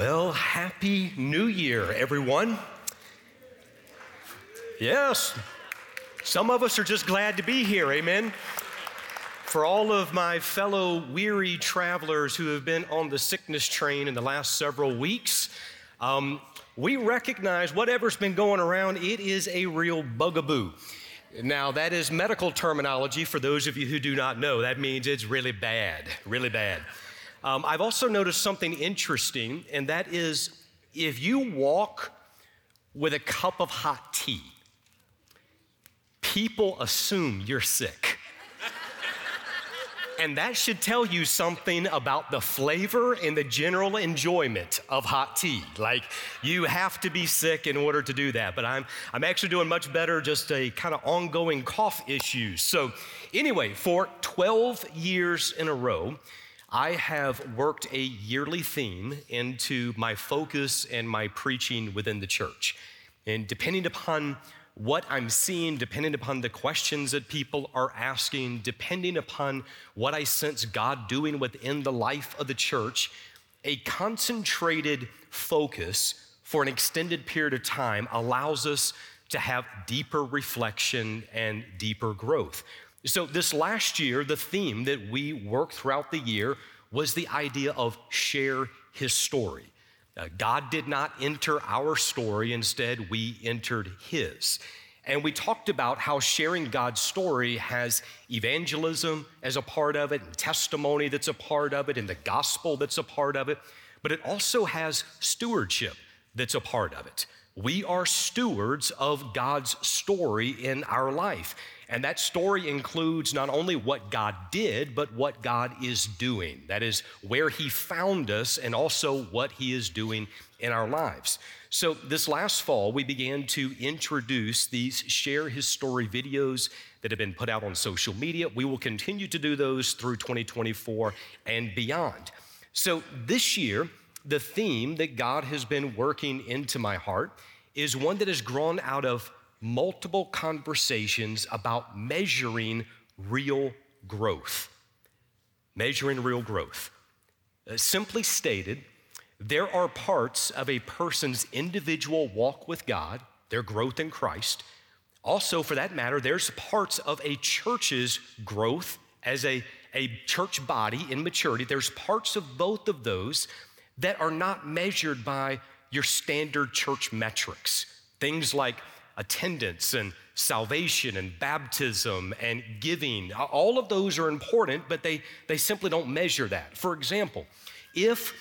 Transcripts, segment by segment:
Well, happy new year, everyone. Yes, some of us are just glad to be here, amen. For all of my fellow weary travelers who have been on the sickness train in the last several weeks, um, we recognize whatever's been going around, it is a real bugaboo. Now, that is medical terminology for those of you who do not know. That means it's really bad, really bad. Um, I've also noticed something interesting, and that is if you walk with a cup of hot tea, people assume you're sick. and that should tell you something about the flavor and the general enjoyment of hot tea. Like, you have to be sick in order to do that. But I'm, I'm actually doing much better, just a kind of ongoing cough issues. So, anyway, for 12 years in a row, I have worked a yearly theme into my focus and my preaching within the church. And depending upon what I'm seeing, depending upon the questions that people are asking, depending upon what I sense God doing within the life of the church, a concentrated focus for an extended period of time allows us to have deeper reflection and deeper growth. So, this last year, the theme that we worked throughout the year was the idea of share his story. Uh, God did not enter our story, instead, we entered his. And we talked about how sharing God's story has evangelism as a part of it, and testimony that's a part of it, and the gospel that's a part of it, but it also has stewardship that's a part of it. We are stewards of God's story in our life. And that story includes not only what God did, but what God is doing. That is where He found us and also what He is doing in our lives. So, this last fall, we began to introduce these Share His Story videos that have been put out on social media. We will continue to do those through 2024 and beyond. So, this year, the theme that God has been working into my heart is one that has grown out of multiple conversations about measuring real growth. Measuring real growth. Uh, simply stated, there are parts of a person's individual walk with God, their growth in Christ. Also, for that matter, there's parts of a church's growth as a, a church body in maturity. There's parts of both of those that are not measured by your standard church metrics. Things like attendance and salvation and baptism and giving. All of those are important, but they, they simply don't measure that. For example, if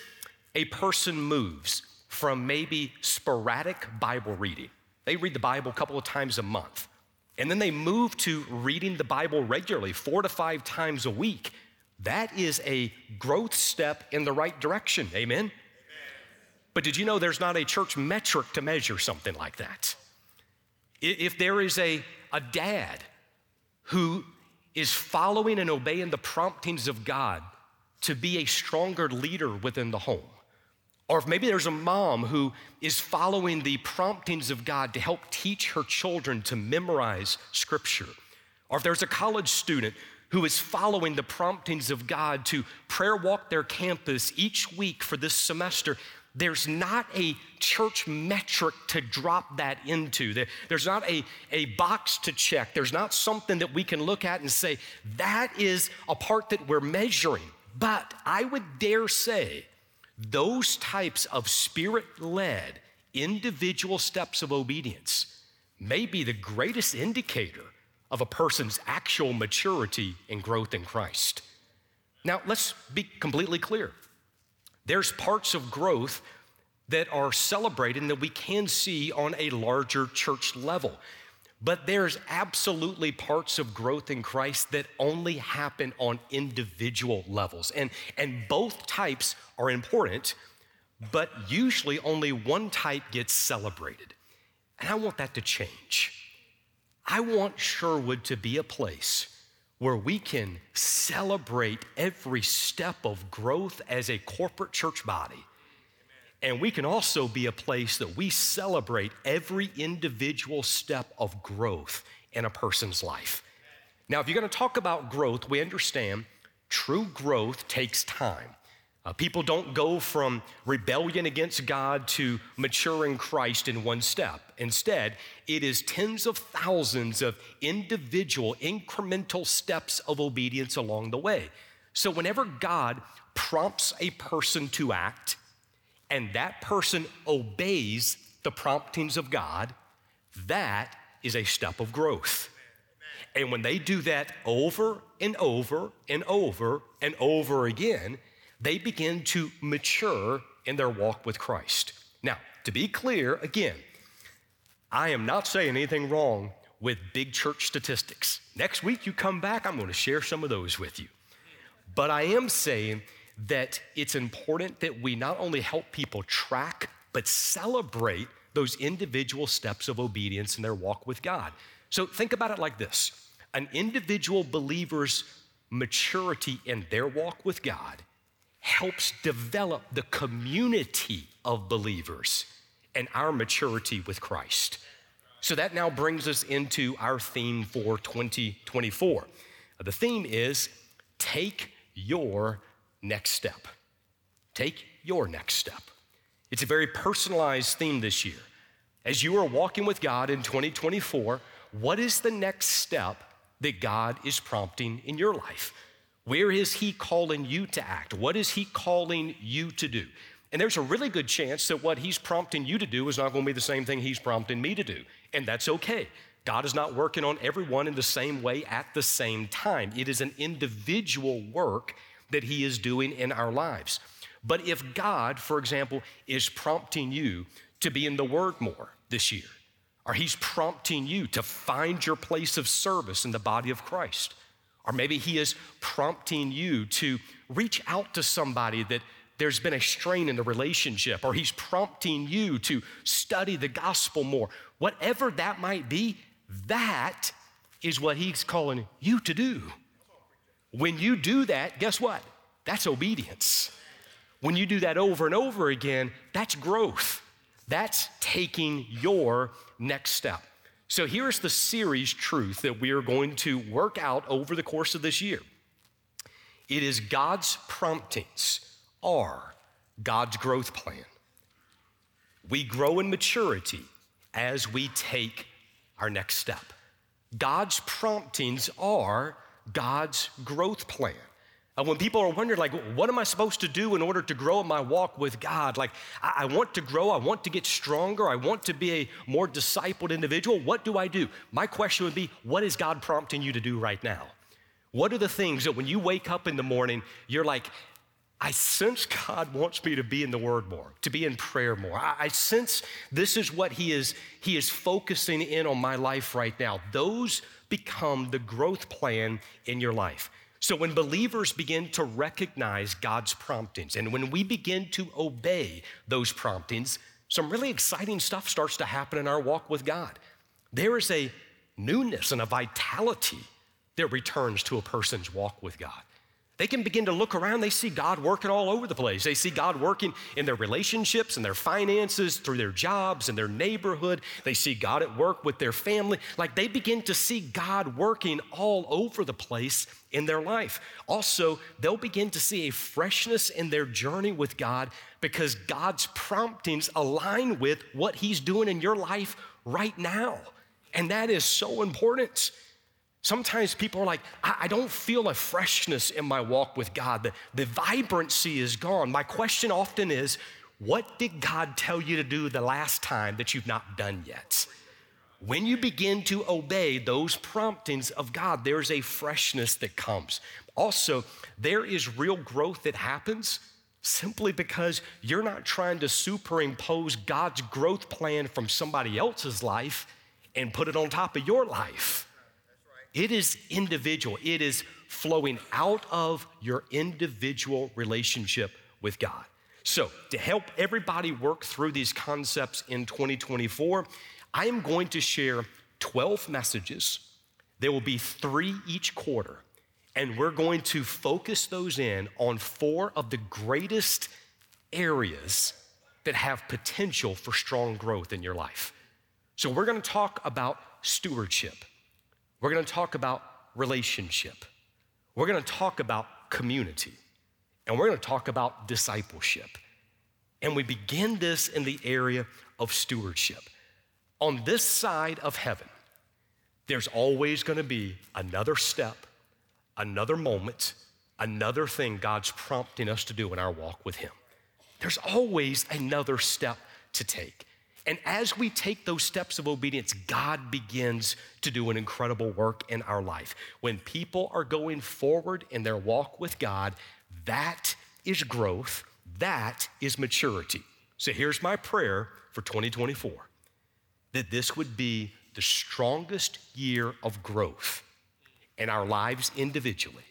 a person moves from maybe sporadic Bible reading, they read the Bible a couple of times a month, and then they move to reading the Bible regularly, four to five times a week, that is a growth step in the right direction. Amen? Amen? But did you know there's not a church metric to measure something like that? If there is a, a dad who is following and obeying the promptings of God to be a stronger leader within the home, or if maybe there's a mom who is following the promptings of God to help teach her children to memorize scripture, or if there's a college student who is following the promptings of God to prayer walk their campus each week for this semester, there's not a church metric to drop that into. There's not a, a box to check. There's not something that we can look at and say, that is a part that we're measuring. But I would dare say, those types of spirit led individual steps of obedience may be the greatest indicator of a person's actual maturity and growth in Christ. Now, let's be completely clear. There's parts of growth that are celebrated and that we can see on a larger church level. But there's absolutely parts of growth in Christ that only happen on individual levels. And, and both types are important, but usually only one type gets celebrated. And I want that to change. I want Sherwood to be a place where we can celebrate every step of growth as a corporate church body. And we can also be a place that we celebrate every individual step of growth in a person's life. Now, if you're gonna talk about growth, we understand true growth takes time. Uh, people don't go from rebellion against God to maturing Christ in one step. Instead, it is tens of thousands of individual, incremental steps of obedience along the way. So, whenever God prompts a person to act and that person obeys the promptings of God, that is a step of growth. And when they do that over and over and over and over again, they begin to mature in their walk with Christ. Now, to be clear, again, I am not saying anything wrong with big church statistics. Next week, you come back, I'm going to share some of those with you. But I am saying that it's important that we not only help people track, but celebrate those individual steps of obedience in their walk with God. So think about it like this an individual believer's maturity in their walk with God helps develop the community of believers and our maturity with Christ. So that now brings us into our theme for 2024. Uh, the theme is take your next step. Take your next step. It's a very personalized theme this year. As you are walking with God in 2024, what is the next step that God is prompting in your life? Where is He calling you to act? What is He calling you to do? And there's a really good chance that what He's prompting you to do is not going to be the same thing He's prompting me to do. And that's okay. God is not working on everyone in the same way at the same time. It is an individual work that He is doing in our lives. But if God, for example, is prompting you to be in the Word more this year, or He's prompting you to find your place of service in the body of Christ, or maybe He is prompting you to reach out to somebody that there's been a strain in the relationship, or He's prompting you to study the gospel more. Whatever that might be, that is what He's calling you to do. When you do that, guess what? That's obedience. When you do that over and over again, that's growth. That's taking your next step. So here's the series truth that we are going to work out over the course of this year. It is God's promptings are God's growth plan. We grow in maturity as we take our next step. God's promptings are God's growth plan. Uh, when people are wondering, like, what am I supposed to do in order to grow in my walk with God? Like, I, I want to grow, I want to get stronger, I want to be a more discipled individual. What do I do? My question would be, what is God prompting you to do right now? What are the things that when you wake up in the morning, you're like, I sense God wants me to be in the Word more, to be in prayer more. I, I, sense this is what He is, He is focusing in on my life right now. Those become the growth plan in your life. So when believers begin to recognize God's promptings and when we begin to obey those promptings, some really exciting stuff starts to happen in our walk with God. There is a newness and a vitality that returns to a person's walk with God. They can begin to look around, they see God working all over the place. They see God working in their relationships and their finances, through their jobs and their neighborhood. They see God at work with their family. Like they begin to see God working all over the place in their life. Also, they'll begin to see a freshness in their journey with God because God's promptings align with what He's doing in your life right now. And that is so important. Sometimes people are like, I, I, don't feel a freshness in my walk with God. The, the vibrancy is gone. My question often is, what did God tell you to do the last time that you've not done yet? When you begin to obey those promptings of God, there's a freshness that comes. Also, there is real growth that happens simply because you're not trying to superimpose God's growth plan from somebody else's life and put it on top of your life. It is individual, it is flowing out of your individual relationship with God. So, to help everybody work through these concepts in 2024, I am going to share 12 messages. There will be three each quarter, and we're going to focus those in on four of the greatest areas that have potential for strong growth in your life. So, we're going to talk about stewardship. We're going to talk about relationship. We're going to talk about community. and we're going to talk about discipleship. And we begin this in the area of stewardship. On this side of heaven, there's always going to be another step, another moment, another thing God's prompting us to do in our walk with Him. There's always another step to take. And as we take those steps of obedience, God begins to do an incredible work in our life. When people are going forward in their walk with God, that is growth, that is maturity. So here's my prayer for 2024 that this would be the strongest year of growth in our lives individually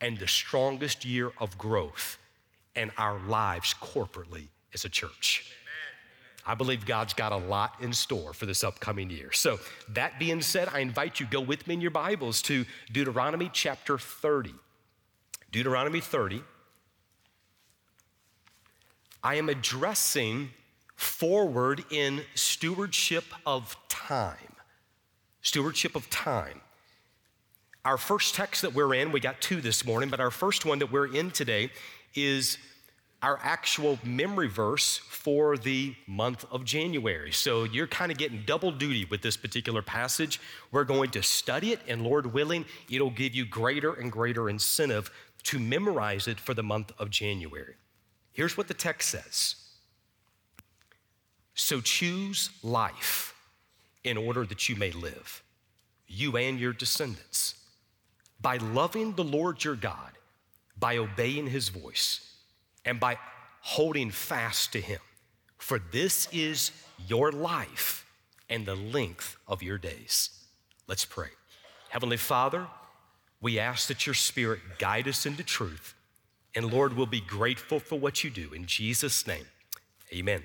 and the strongest year of growth in our lives corporately as a church. I believe God's got a lot in store for this upcoming year. So, that being said, I invite you go with me in your Bibles to Deuteronomy chapter 30. Deuteronomy 30. I am addressing forward in stewardship of time. Stewardship of time. Our first text that we're in, we got two this morning, but our first one that we're in today is our actual memory verse for the month of January. So you're kind of getting double duty with this particular passage. We're going to study it, and Lord willing, it'll give you greater and greater incentive to memorize it for the month of January. Here's what the text says So choose life in order that you may live, you and your descendants, by loving the Lord your God, by obeying his voice and by holding fast to Him. For this is your life and the length of your days. Let's pray. Heavenly Father, we ask that your Spirit guide us into truth. And Lord, we'll be grateful for what you do. In Jesus' name, amen.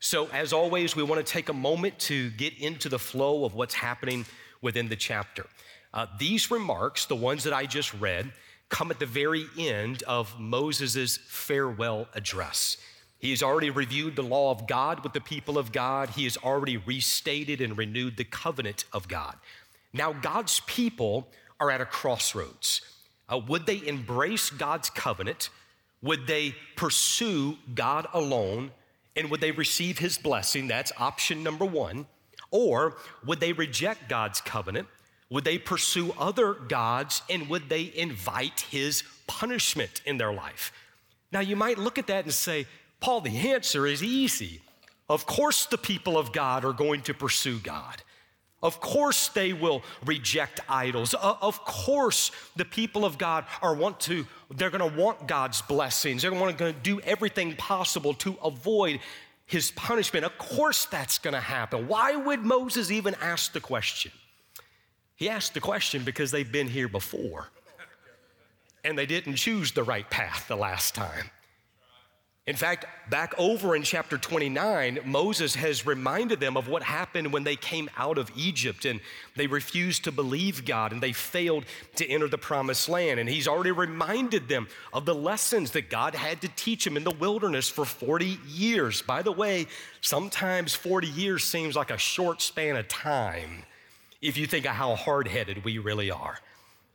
So, as always, we want to take a moment to get into the flow of what's happening within the chapter. Uh, these remarks, the ones that I just read, come at the very end of Moses' farewell address. He has already reviewed the law of God with the people of God. He has already restated and renewed the covenant of God. Now, God's people are at a crossroads. Uh, would they embrace God's covenant? Would they pursue God alone? And would they receive his blessing? That's option number one. Or would they reject God's covenant? Would they pursue other gods and would they invite his punishment in their life? Now, you might look at that and say, Paul, the answer is easy. Of course, the people of God are going to pursue God. Of course, they will reject idols. Of course, the people of God are want to, they're gonna want God's blessings. They're gonna do everything possible to avoid his punishment. Of course, that's gonna happen. Why would Moses even ask the question? He asked the question because they've been here before and they didn't choose the right path the last time. In fact, back over in chapter 29, Moses has reminded them of what happened when they came out of Egypt and they refused to believe God and they failed to enter the promised land. And he's already reminded them of the lessons that God had to teach them in the wilderness for 40 years. By the way, sometimes 40 years seems like a short span of time if you think of how hard headed we really are.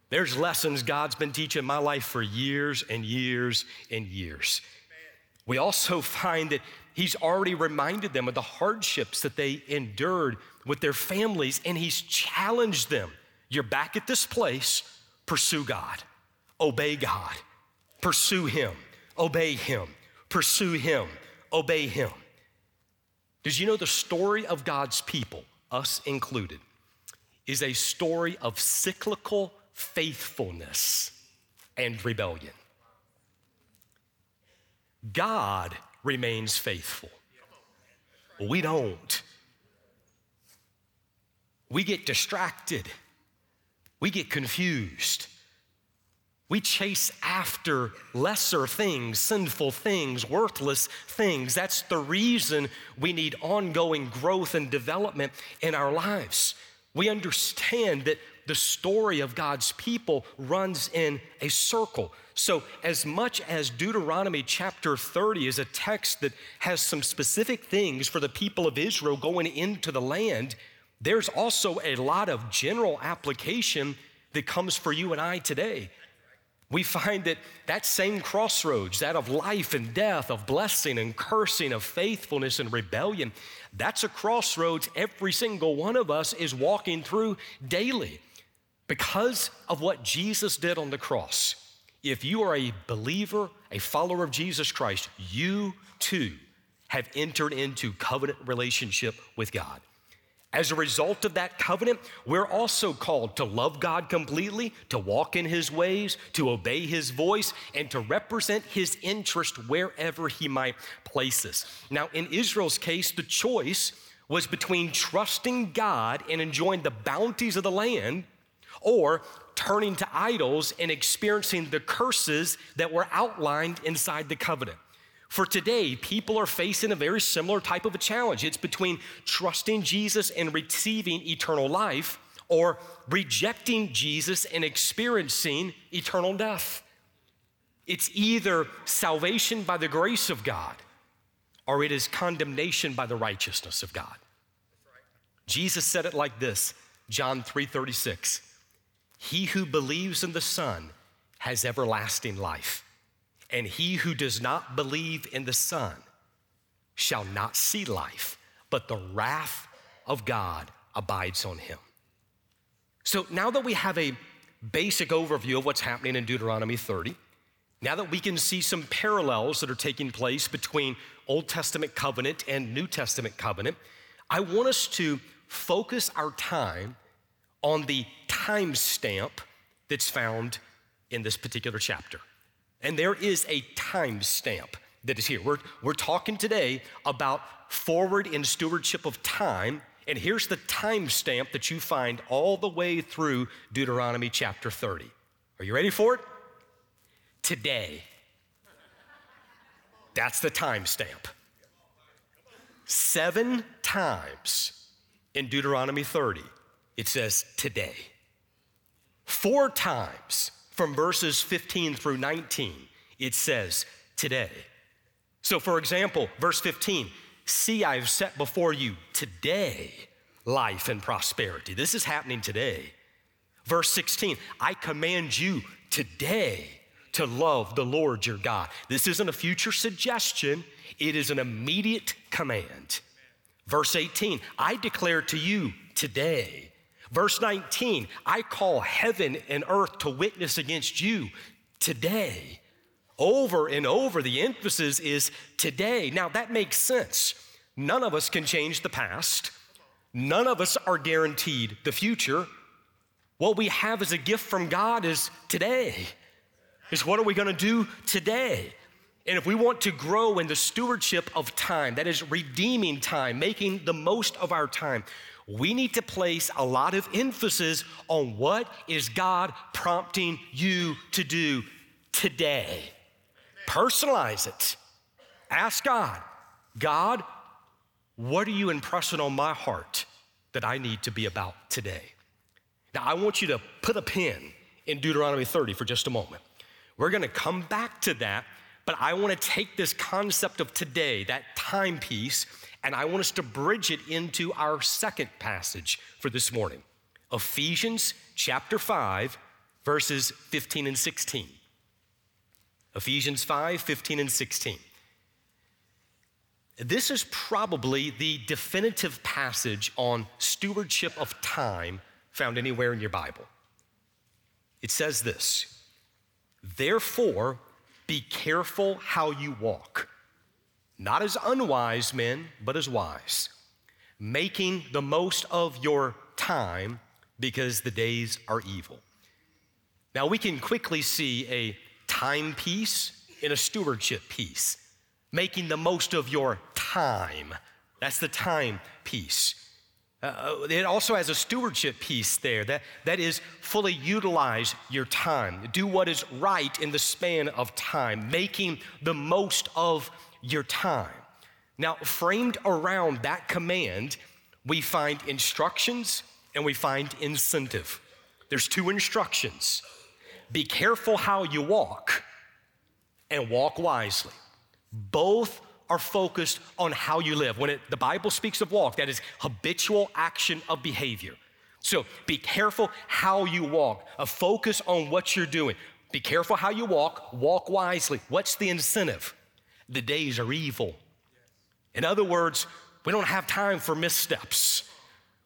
There's lessons God's been teaching my life for years and years and years. We also find that He's already reminded them of the hardships that they endured with their families, and He's challenged them. You're back at this place, pursue God, obey God, pursue Him, obey Him, pursue Him, obey Him. Did you know the story of God's people, us included, is a story of cyclical faithfulness and rebellion. God remains faithful. We don't. We get distracted. We get confused. We chase after lesser things, sinful things, worthless things. That's the reason we need ongoing growth and development in our lives we understand that the story of God's people runs in a circle. So, as much as Deuteronomy chapter 30 is a text that has some specific things for the people of Israel going into the land, there's also a lot of general application that comes for you and I today. We find that that same crossroads, that of life and death, of blessing and cursing, of faithfulness and rebellion, that's a crossroads every single one of us is walking through daily because of what Jesus did on the cross. If you are a believer, a follower of Jesus Christ, you too have entered into covenant relationship with God. As a result of that covenant, we're also called to love God completely, to walk in His ways, to obey His voice, and to represent His interest wherever He might place us. Now, in Israel's case, the choice was between trusting God and enjoying the bounties of the land or turning to idols and experiencing the curses that were outlined inside the covenant. For today, people are facing a very similar type of a challenge. It's between trusting Jesus and receiving eternal life or rejecting Jesus and experiencing eternal death. It's either salvation by the grace of God or it is condemnation by the righteousness of God. Jesus said it like this, John 3:36. He who believes in the Son has everlasting life and he who does not believe in the Son shall not see life, but the wrath of God abides on him. So now that we have a basic overview of what's happening in Deuteronomy 30, now that we can see some parallels that are taking place between Old Testament covenant and New Testament covenant, I want us to focus our time on the timestamp that's found in this particular chapter. And there is a time stamp that is here. We're, we're talking today about forward in stewardship of time. And here's the time stamp that you find all the way through Deuteronomy chapter 30. Are you ready for it? Today. That's the time stamp. Seven times in Deuteronomy 30, it says today. Four times from verses 15 through 19, it says, today. So, for example, verse 15, see, I have set before you today life and prosperity. This is happening today. Verse 16, I command you today to love the Lord your God. This isn't a future suggestion, it is an immediate command. Verse 18, I declare to you today Verse 19, I call heaven and earth to witness against you today. Over and over, the emphasis is today. Now, that makes sense. None of us can change the past, none of us are guaranteed the future. What we have as a gift from God is today. Is what are we gonna do today? And if we want to grow in the stewardship of time, that is redeeming time, making the most of our time, we need to place a lot of emphasis on what is God prompting you to do today. Personalize it. Ask God, God, what are you impressing on my heart that I need to be about today? Now, I want you to put a pin in Deuteronomy 30 for just a moment. We're gonna come back to that, but I wanna take this concept of today, that timepiece, and I want us to bridge it into our second passage for this morning Ephesians chapter 5, verses 15 and 16. Ephesians 5, 15 and 16. This is probably the definitive passage on stewardship of time found anywhere in your Bible. It says this Therefore, be careful how you walk not as unwise men, but as wise, making the most of your time because the days are evil. Now, we can quickly see a timepiece and a stewardship piece, making the most of your time. That's the time piece. Uh, it also has a stewardship piece there that, that is fully utilize your time, do what is right in the span of time, making the most of your time. Now, framed around that command, we find instructions and we find incentive. There's two instructions be careful how you walk and walk wisely. Both are focused on how you live. When it, the Bible speaks of walk, that is habitual action of behavior. So be careful how you walk, a focus on what you're doing. Be careful how you walk, walk wisely. What's the incentive? The days are evil. In other words, we don't have time for missteps.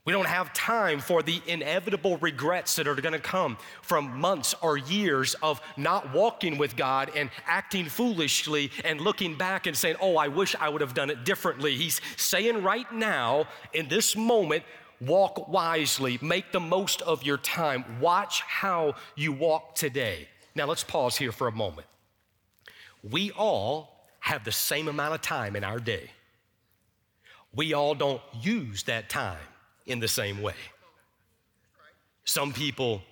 We don't have time for the inevitable regrets that are gonna come from months or years of not walking with God and acting foolishly and looking back and saying, Oh, I wish I would have done it differently. He's saying right now, in this moment, walk wisely, make the most of your time, watch how you walk today. Now, let's pause here for a moment. We all have the same amount of time in our day. We all don't use that time in the same way. Some people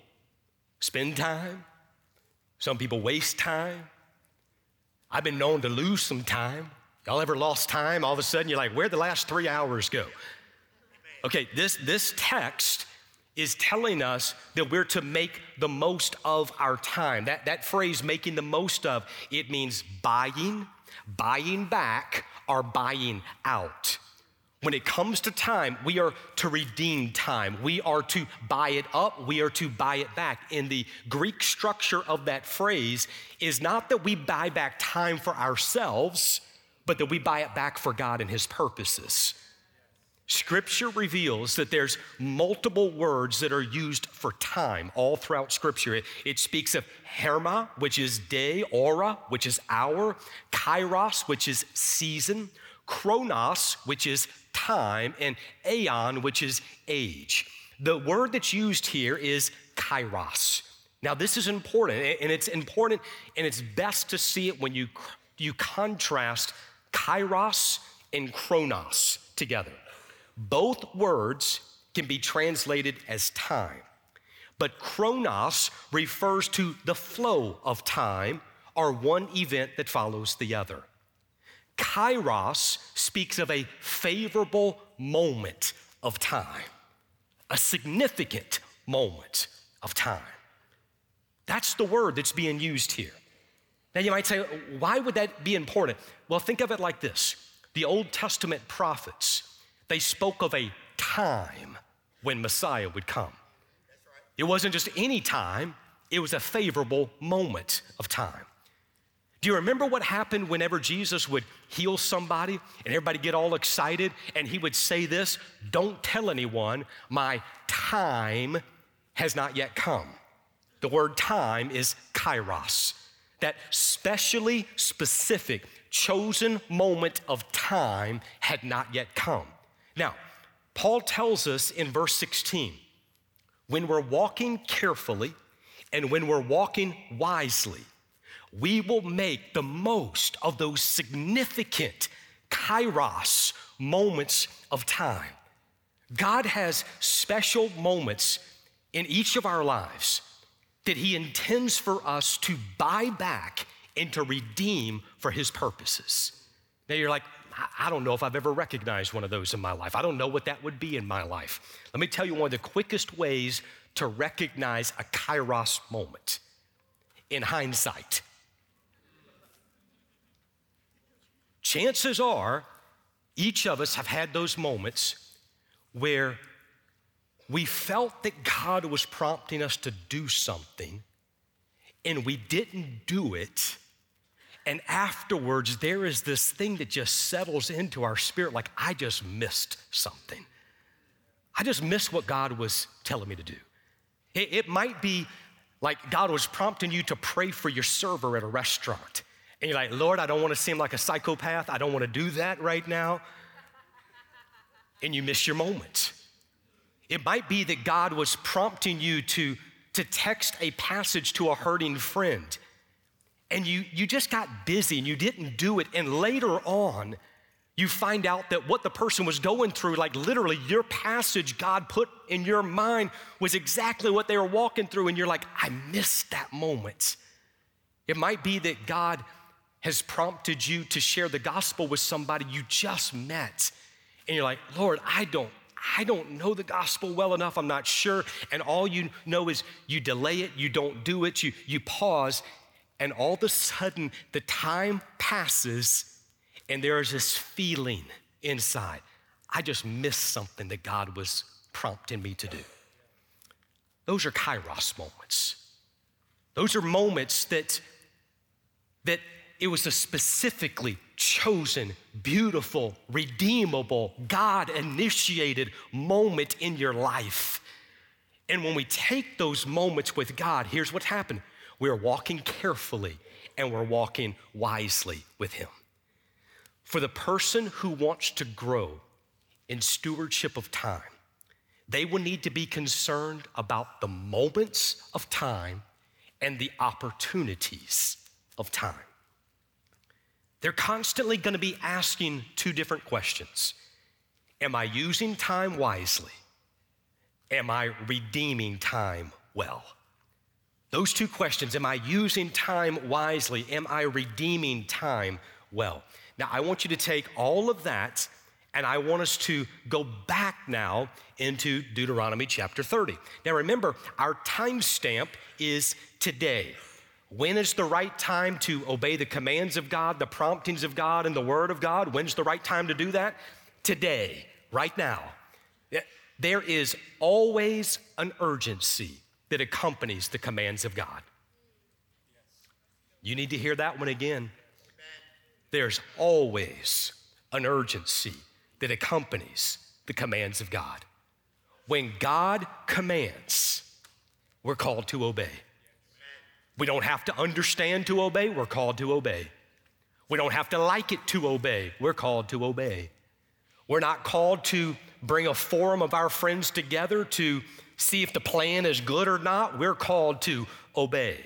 spend time, some people waste time. I've been known to lose some time. Y'all ever lost time? All of a sudden you're like, where'd the last three hours go? Okay, this, this text is telling us that we're to make the most of our time. That, that phrase, making the most of, it means buying, buying back, or buying out. When it comes to time, we are to redeem time. We are to buy it up. We are to buy it back. In the Greek structure of that phrase is not that we buy back time for ourselves, but that we buy it back for God and His purposes. Scripture reveals that there's multiple words that are used for time all throughout Scripture. It, it, speaks of hemera, which is day, aura, which is hour, kairos, which is season, chronos, which is time, and aeon, which is age. The word that's used here is kairos. Now, this is important, and it's important, and it's best to see it when you, you contrast kairos and chronos together. Both words can be translated as time, but chronos refers to the flow of time or one event that follows the other. Kairos speaks of a favorable moment of time, a significant moment of time. That's the word that's being used here. Now, you might say, why would that be important? Well, think of it like this the Old Testament prophets, they spoke of a time when Messiah would come. It wasn't just any time, it was a favorable moment of time. Do you remember what happened whenever Jesus would heal somebody and everybody get all excited and he would say this, don't tell anyone, my time has not yet come. The word time is kairos. That specially specific chosen moment of time had not yet come. Now, Paul tells us in verse 16, when we're walking carefully and when we're walking wisely, we will make the most of those significant kairos moments of time. God has special moments in each of our lives that He intends for us to buy back and to redeem for His purposes. Now you're like, I don't know if I've ever recognized one of those in my life. I don't know what that would be in my life. Let me tell you one of the quickest ways to recognize a kairos moment in hindsight. chances are each of us have had those moments where we felt that God was prompting us to do something and we didn't do it. And afterwards, there is this thing that just settles into our spirit like, I just missed something. I just missed what God was telling me to do. It, it might be like God was prompting you to pray for your server at a restaurant and you're like, Lord, I don't want to seem like a psychopath. I don't want to do that right now. And you miss your moment. It might be that God was prompting you to, to text a passage to a hurting friend. And you, you just got busy and you didn't do it. And later on, you find out that what the person was going through, like literally your passage God put in your mind was exactly what they were walking through. And you're like, I missed that moment. It might be that God has prompted you to share the gospel with somebody you just met. And you're like, Lord, I don't, I don't know the gospel well enough. I'm not sure. And all you know is you delay it, you don't do it, you, you pause, and all of a sudden the time passes and there is this feeling inside. I just missed something that God was prompting me to do. Those are kairos moments. Those are moments that, that it was a specifically chosen, beautiful, redeemable, God initiated moment in your life. And when we take those moments with God, here's what happened we're walking carefully and we're walking wisely with Him. For the person who wants to grow in stewardship of time, they will need to be concerned about the moments of time and the opportunities of time. They're constantly going to be asking two different questions Am I using time wisely? Am I redeeming time well? Those two questions Am I using time wisely? Am I redeeming time well? Now, I want you to take all of that and I want us to go back now into Deuteronomy chapter 30. Now, remember, our timestamp is today. When is the right time to obey the commands of God, the promptings of God, and the word of God? When's the right time to do that? Today, right now. There is always an urgency that accompanies the commands of God. You need to hear that one again. There's always an urgency that accompanies the commands of God. When God commands, we're called to obey. We don't have to understand to obey, we're called to obey. We don't have to like it to obey, we're called to obey. We're not called to bring a forum of our friends together to see if the plan is good or not. We're called to obey.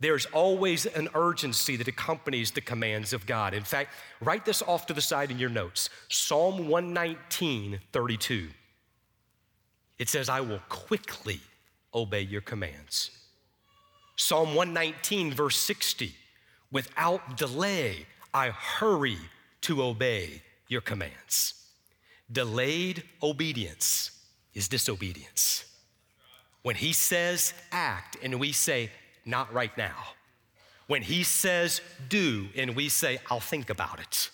There's always an urgency that accompanies the commands of God. In fact, write this off to the side in your notes Psalm 119, 32. It says, I will quickly obey your commands. Psalm 119, verse 60, without delay, I hurry to obey your commands. Delayed obedience is disobedience. When he says act and we say, not right now. When he says do and we say, I'll think about it.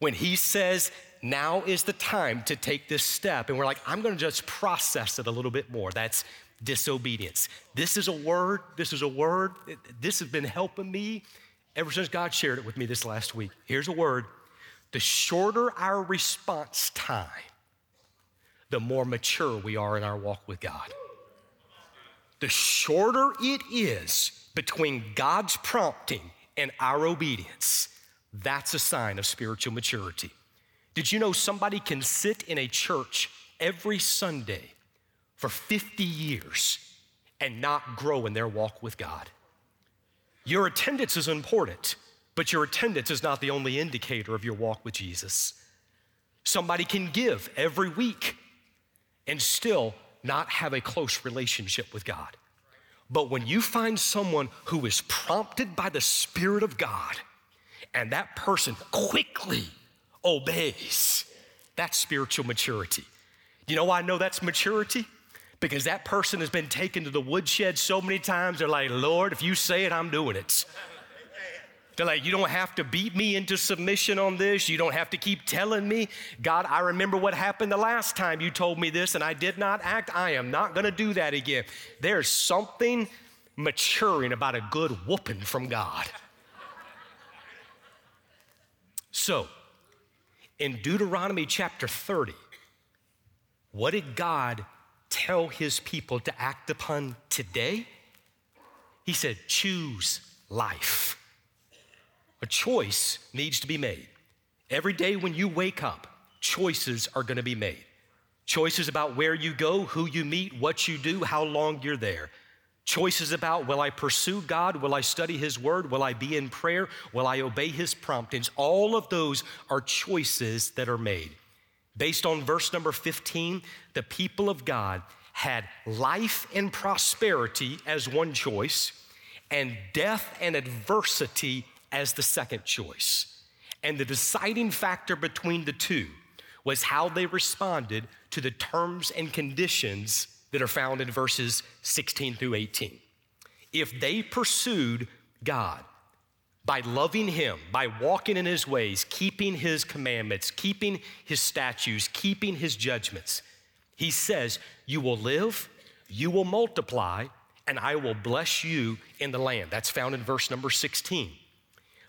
When he says, now is the time to take this step, and we're like, I'm gonna just process it a little bit more. That's disobedience. This is a word, this is a word, this has been helping me ever since God shared it with me this last week. Here's a word the shorter our response time, the more mature we are in our walk with God. The shorter it is between God's prompting and our obedience, that's a sign of spiritual maturity. Did you know somebody can sit in a church every Sunday for 50 years and not grow in their walk with God? Your attendance is important. But your attendance is not the only indicator of your walk with Jesus. Somebody can give every week and still not have a close relationship with God. But when you find someone who is prompted by the Spirit of God and that person quickly obeys, that's spiritual maturity. You know why I know that's maturity? Because that person has been taken to the woodshed so many times, they're like, Lord, if you say it, I'm doing it. They're like, you don't have to beat me into submission on this. You don't have to keep telling me. God, I remember what happened the last time you told me this and I did not act. I am not going to do that again. There's something maturing about a good whooping from God. So, in Deuteronomy chapter 30, what did God tell his people to act upon today? He said, choose life. A choice needs to be made. Every day when you wake up, choices are gonna be made. Choices about where you go, who you meet, what you do, how long you're there. Choices about will I pursue God? Will I study His Word? Will I be in prayer? Will I obey His promptings? All of those are choices that are made. Based on verse number 15, the people of God had life and prosperity as one choice, and death and adversity as the second choice. And the deciding factor between the two was how they responded to the terms and conditions that are found in verses 16 through 18. If they pursued God by loving Him, by walking in His ways, keeping His commandments, keeping His statutes, keeping His judgments, He says, You will live, you will multiply, and I will bless you in the land. That's found in verse number 16.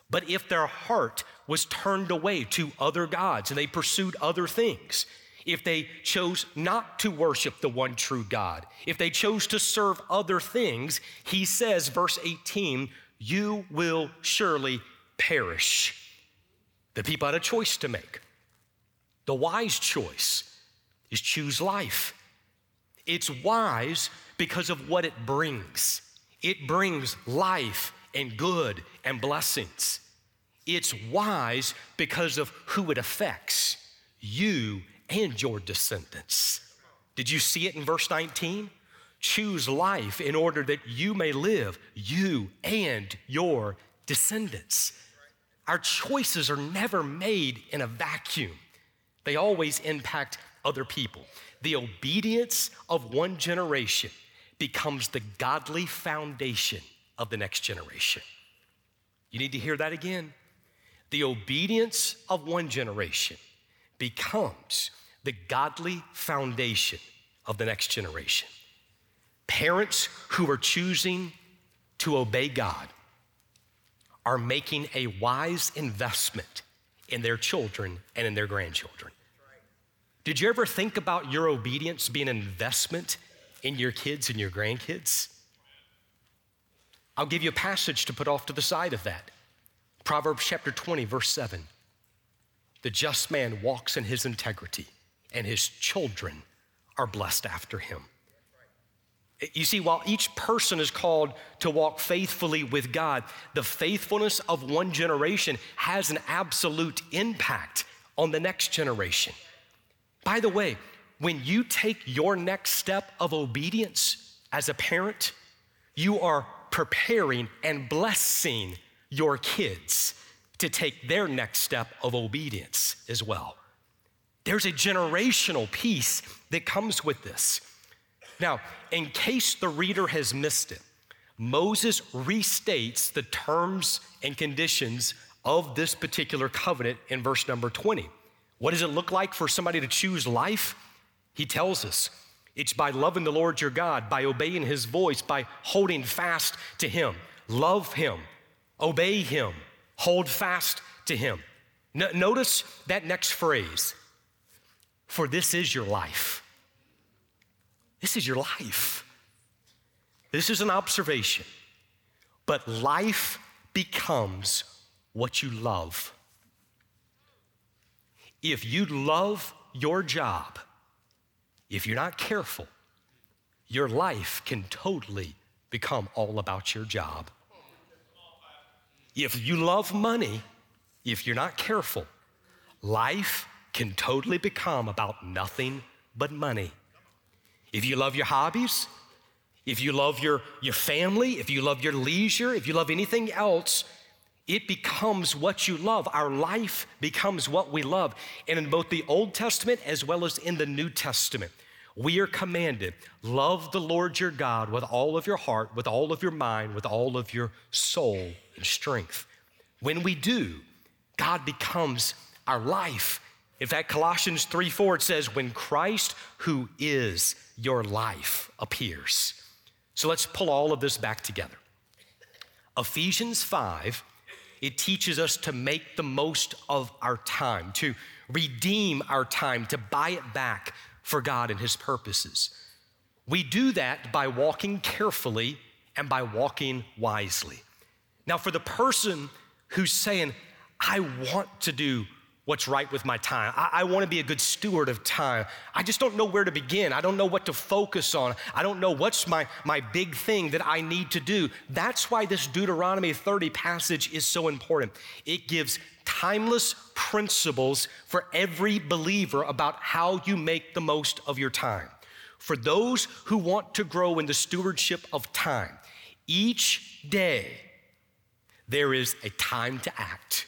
But if their heart was turned away to other gods and they pursued other things, if they chose not to worship the one true God, if they chose to serve other things, he says, verse 18, you will surely perish. The people had a choice to make. The wise choice is choose life. It's wise because of what it brings. It brings life and good and blessings. It's wise because of who it affects you and your descendants. Did you see it in verse 19? Choose life in order that you may live, you and your descendants. Our choices are never made in a vacuum, they always impact other people. The obedience of one generation becomes the godly foundation of the next generation. You need to hear that again. The obedience of one generation becomes the godly foundation of the next generation. Parents who are choosing to obey God are making a wise investment in their children and in their grandchildren. Did you ever think about your obedience being an investment in your kids and your grandkids? I'll give you a passage to put off to the side of that. Proverbs chapter 20, verse 7. The just man walks in his integrity, and his children are blessed after him. You see, while each person is called to walk faithfully with God, the faithfulness of one generation has an absolute impact on the next generation. By the way, when you take your next step of obedience as a parent, you are preparing and blessing your kids to take their next step of obedience as well. There's a generational piece that comes with this. Now, in case the reader has missed it, Moses restates the terms and conditions of this particular covenant in verse number 20. What does it look like for somebody to choose life? He tells us it's by loving the Lord your God, by obeying his voice, by holding fast to him. Love him, obey him, hold fast to him. notice that next phrase for this is your life. This is your life. This is an observation. But life becomes what you love. If you love your job, if you're not careful, your life can totally become all about your job. If you love money, if you're not careful, life can totally become about nothing but money. If you love your hobbies, if you love your, your family, if you love your leisure, if you love anything else, it becomes what you love. Our life becomes what we love. And in both the Old Testament as well as in the New Testament, we are commanded love the Lord your God with all of your heart, with all of your mind, with all of your soul and strength. When we do, God becomes our life. In fact, Colossians 3 4, it says, When Christ, who is your life, appears. So let's pull all of this back together. Ephesians 5, it teaches us to make the most of our time, to redeem our time, to buy it back for God and His purposes. We do that by walking carefully and by walking wisely. Now, for the person who's saying, I want to do what's right with my time. I, I want to be a good steward of time. I just don't know where to begin. I don't know what to focus on. I don't know what's my, my big thing that I need to do. That's why this Deuteronomy 30 passage is so important. It gives timeless principles for every believer about how you make the most of your time. For those who want to grow in the stewardship of time, each day there is a time to act.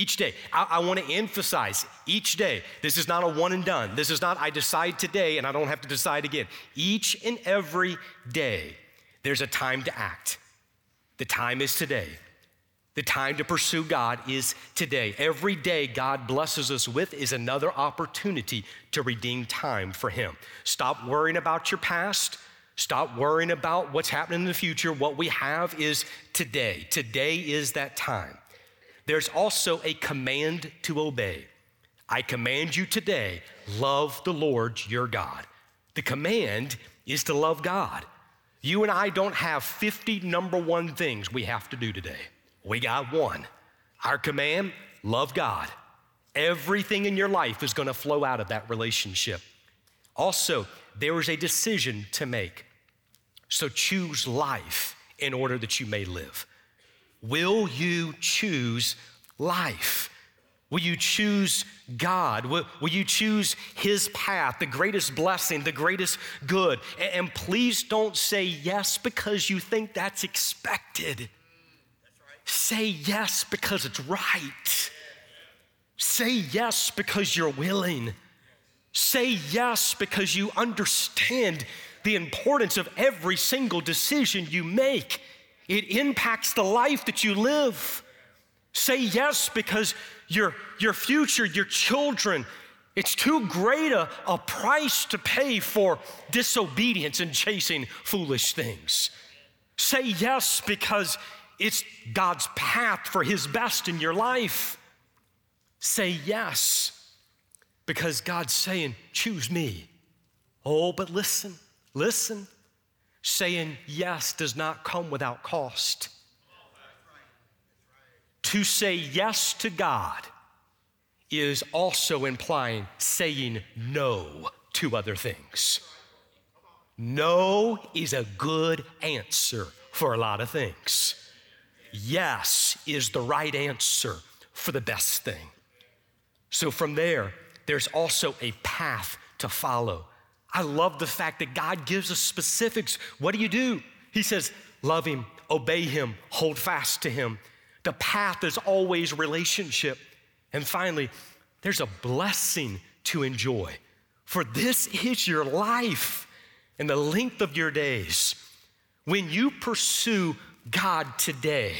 Each day. I, I want to emphasize each day. This is not a one and done. This is not, I decide today and I don't have to decide again. Each and every day, there's a time to act. The time is today. The time to pursue God is today. Every day God blesses us with is another opportunity to redeem time for Him. Stop worrying about your past. Stop worrying about what's happening in the future. What we have is today. Today is that time. There's also a command to obey. I command you today, love the Lord your God. The command is to love God. You and I don't have 50 number one things we have to do today. We got one. Our command, love God. Everything in your life is going to flow out of that relationship. Also, there is a decision to make. So choose life in order that you may live. Will you choose life? Will you choose God? Will, will, you choose His path, the greatest blessing, the greatest good? And, and please don't say yes because you think that's expected. That's right. Say yes because it's right. Say yes because you're willing. Say yes because you understand the importance of every single decision you make. It impacts the life that you live. Say yes because your, your future, your children, it's too great a, a price to pay for disobedience and chasing foolish things. Say yes because it's God's path for His best in your life. Say yes because God's saying, Choose me. Oh, but listen, listen. Saying yes does not come without cost. To say yes to God is also implying saying no to other things. No is a good answer for a lot of things. Yes is the right answer for the best thing. So from there, there's also a path to follow. I love the fact that God gives us specifics. What do you do? He says, love Him, obey Him, hold fast to Him. The path is always relationship. And finally, there's a blessing to enjoy. For this is your life and the length of your days. When you pursue God today,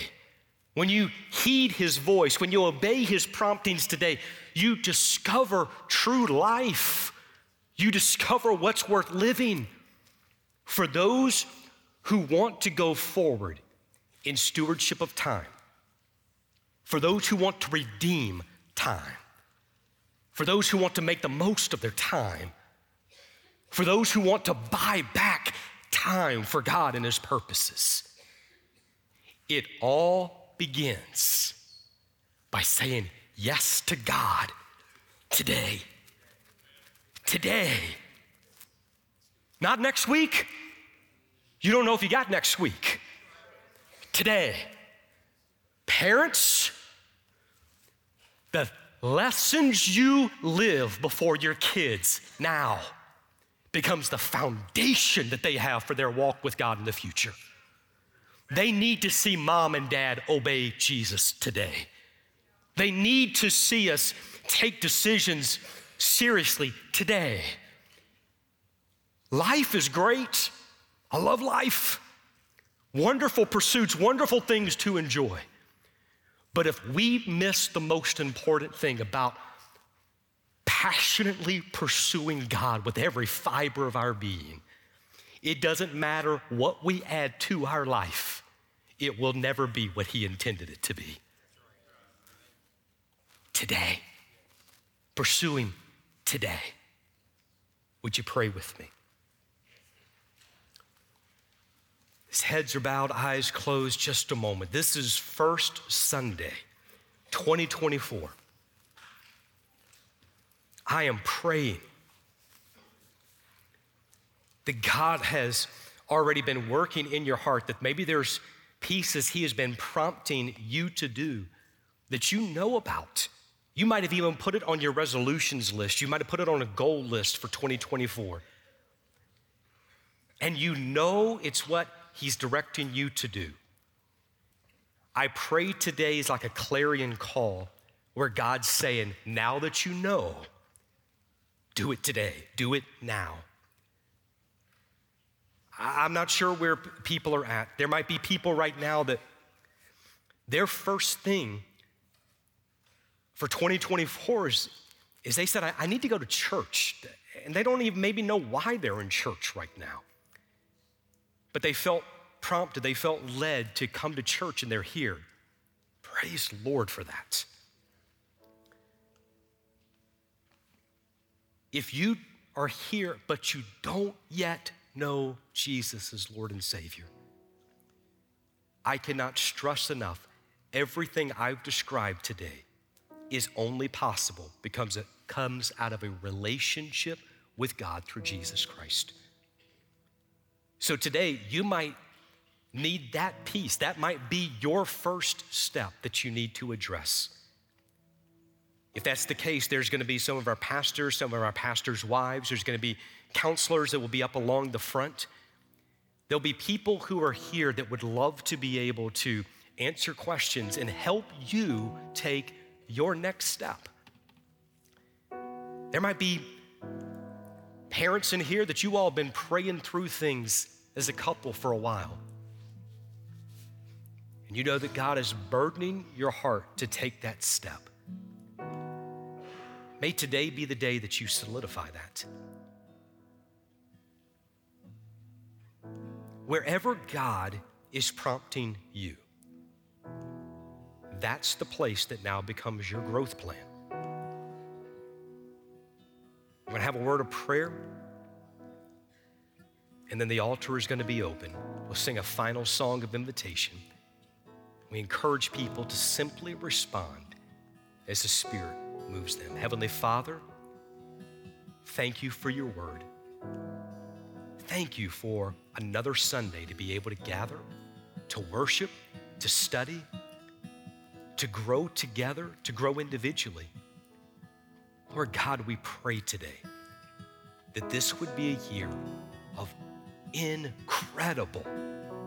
when you heed His voice, when you obey His promptings today, you discover true life. You discover what's worth living. For those who want to go forward in stewardship of time, for those who want to redeem time, for those who want to make the most of their time, for those who want to buy back time for God and His purposes. It all begins by saying yes to God today. Today. Not next week. You don't know if you got next week. Today. Parents, the lessons you live before your kids now becomes the foundation that they have for their walk with God in the future. They need to see mom and dad obey Jesus today. They need to see us take decisions seriously today. Life is great. I love life. Wonderful pursuits, wonderful things to enjoy. But if we miss the most important thing about passionately pursuing God with every fiber of our being, it doesn't matter what we add to our life, it will never be what He intended it to be. Today, pursuing today. Would you pray with me? His heads are bowed, eyes closed, just a moment. This is First Sunday, 2024. I am praying that God has already been working in your heart, that maybe there's pieces He has been prompting you to do that you know about. You might have even put it on your resolutions list. You might have put it on a goal list for 2024. And you know it's what He's directing you to do. I pray today is like a clarion call where God's saying, now that you know, do it today, do it now. I'm not sure where people are at. There might be people right now that their first thing for 2024 is, is they said, I, I need to go to church. And they don't even maybe know why they're in church right now. but they felt prompted, they felt led to come to church and they're here. Praise Lord for that. If you are here, but you don't yet know Jesus as Lord and Savior, I cannot stress enough everything I've described today is only possible because it comes out of a relationship with God through Jesus Christ. So today, you might need that piece. That might be your first step that you need to address. If that's the case, there's going to be some of our pastors, some of our pastors' wives, there's going to be counselors that will be up along the front. There'll be people who are here that would love to be able to answer questions and help you take your next step. There might be parents in here that you all have been praying through things as a couple for a while. And you know that God is burdening your heart to take that step. May today be the day that you solidify that. Wherever God is prompting you, that's the place that now becomes your growth plan. We're going to have a word of prayer, and then the altar is going to be open. We'll sing a final song of invitation. We encourage people to simply respond as the Spirit moves them. Heavenly Father, thank you for your word. Thank you for another Sunday to be able to gather, to worship, to study, to grow together, to grow individually. Lord God, we pray today that this would be a year of incredible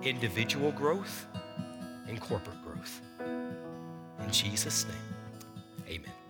individual growth and corporate growth. In Jesus' name, amen.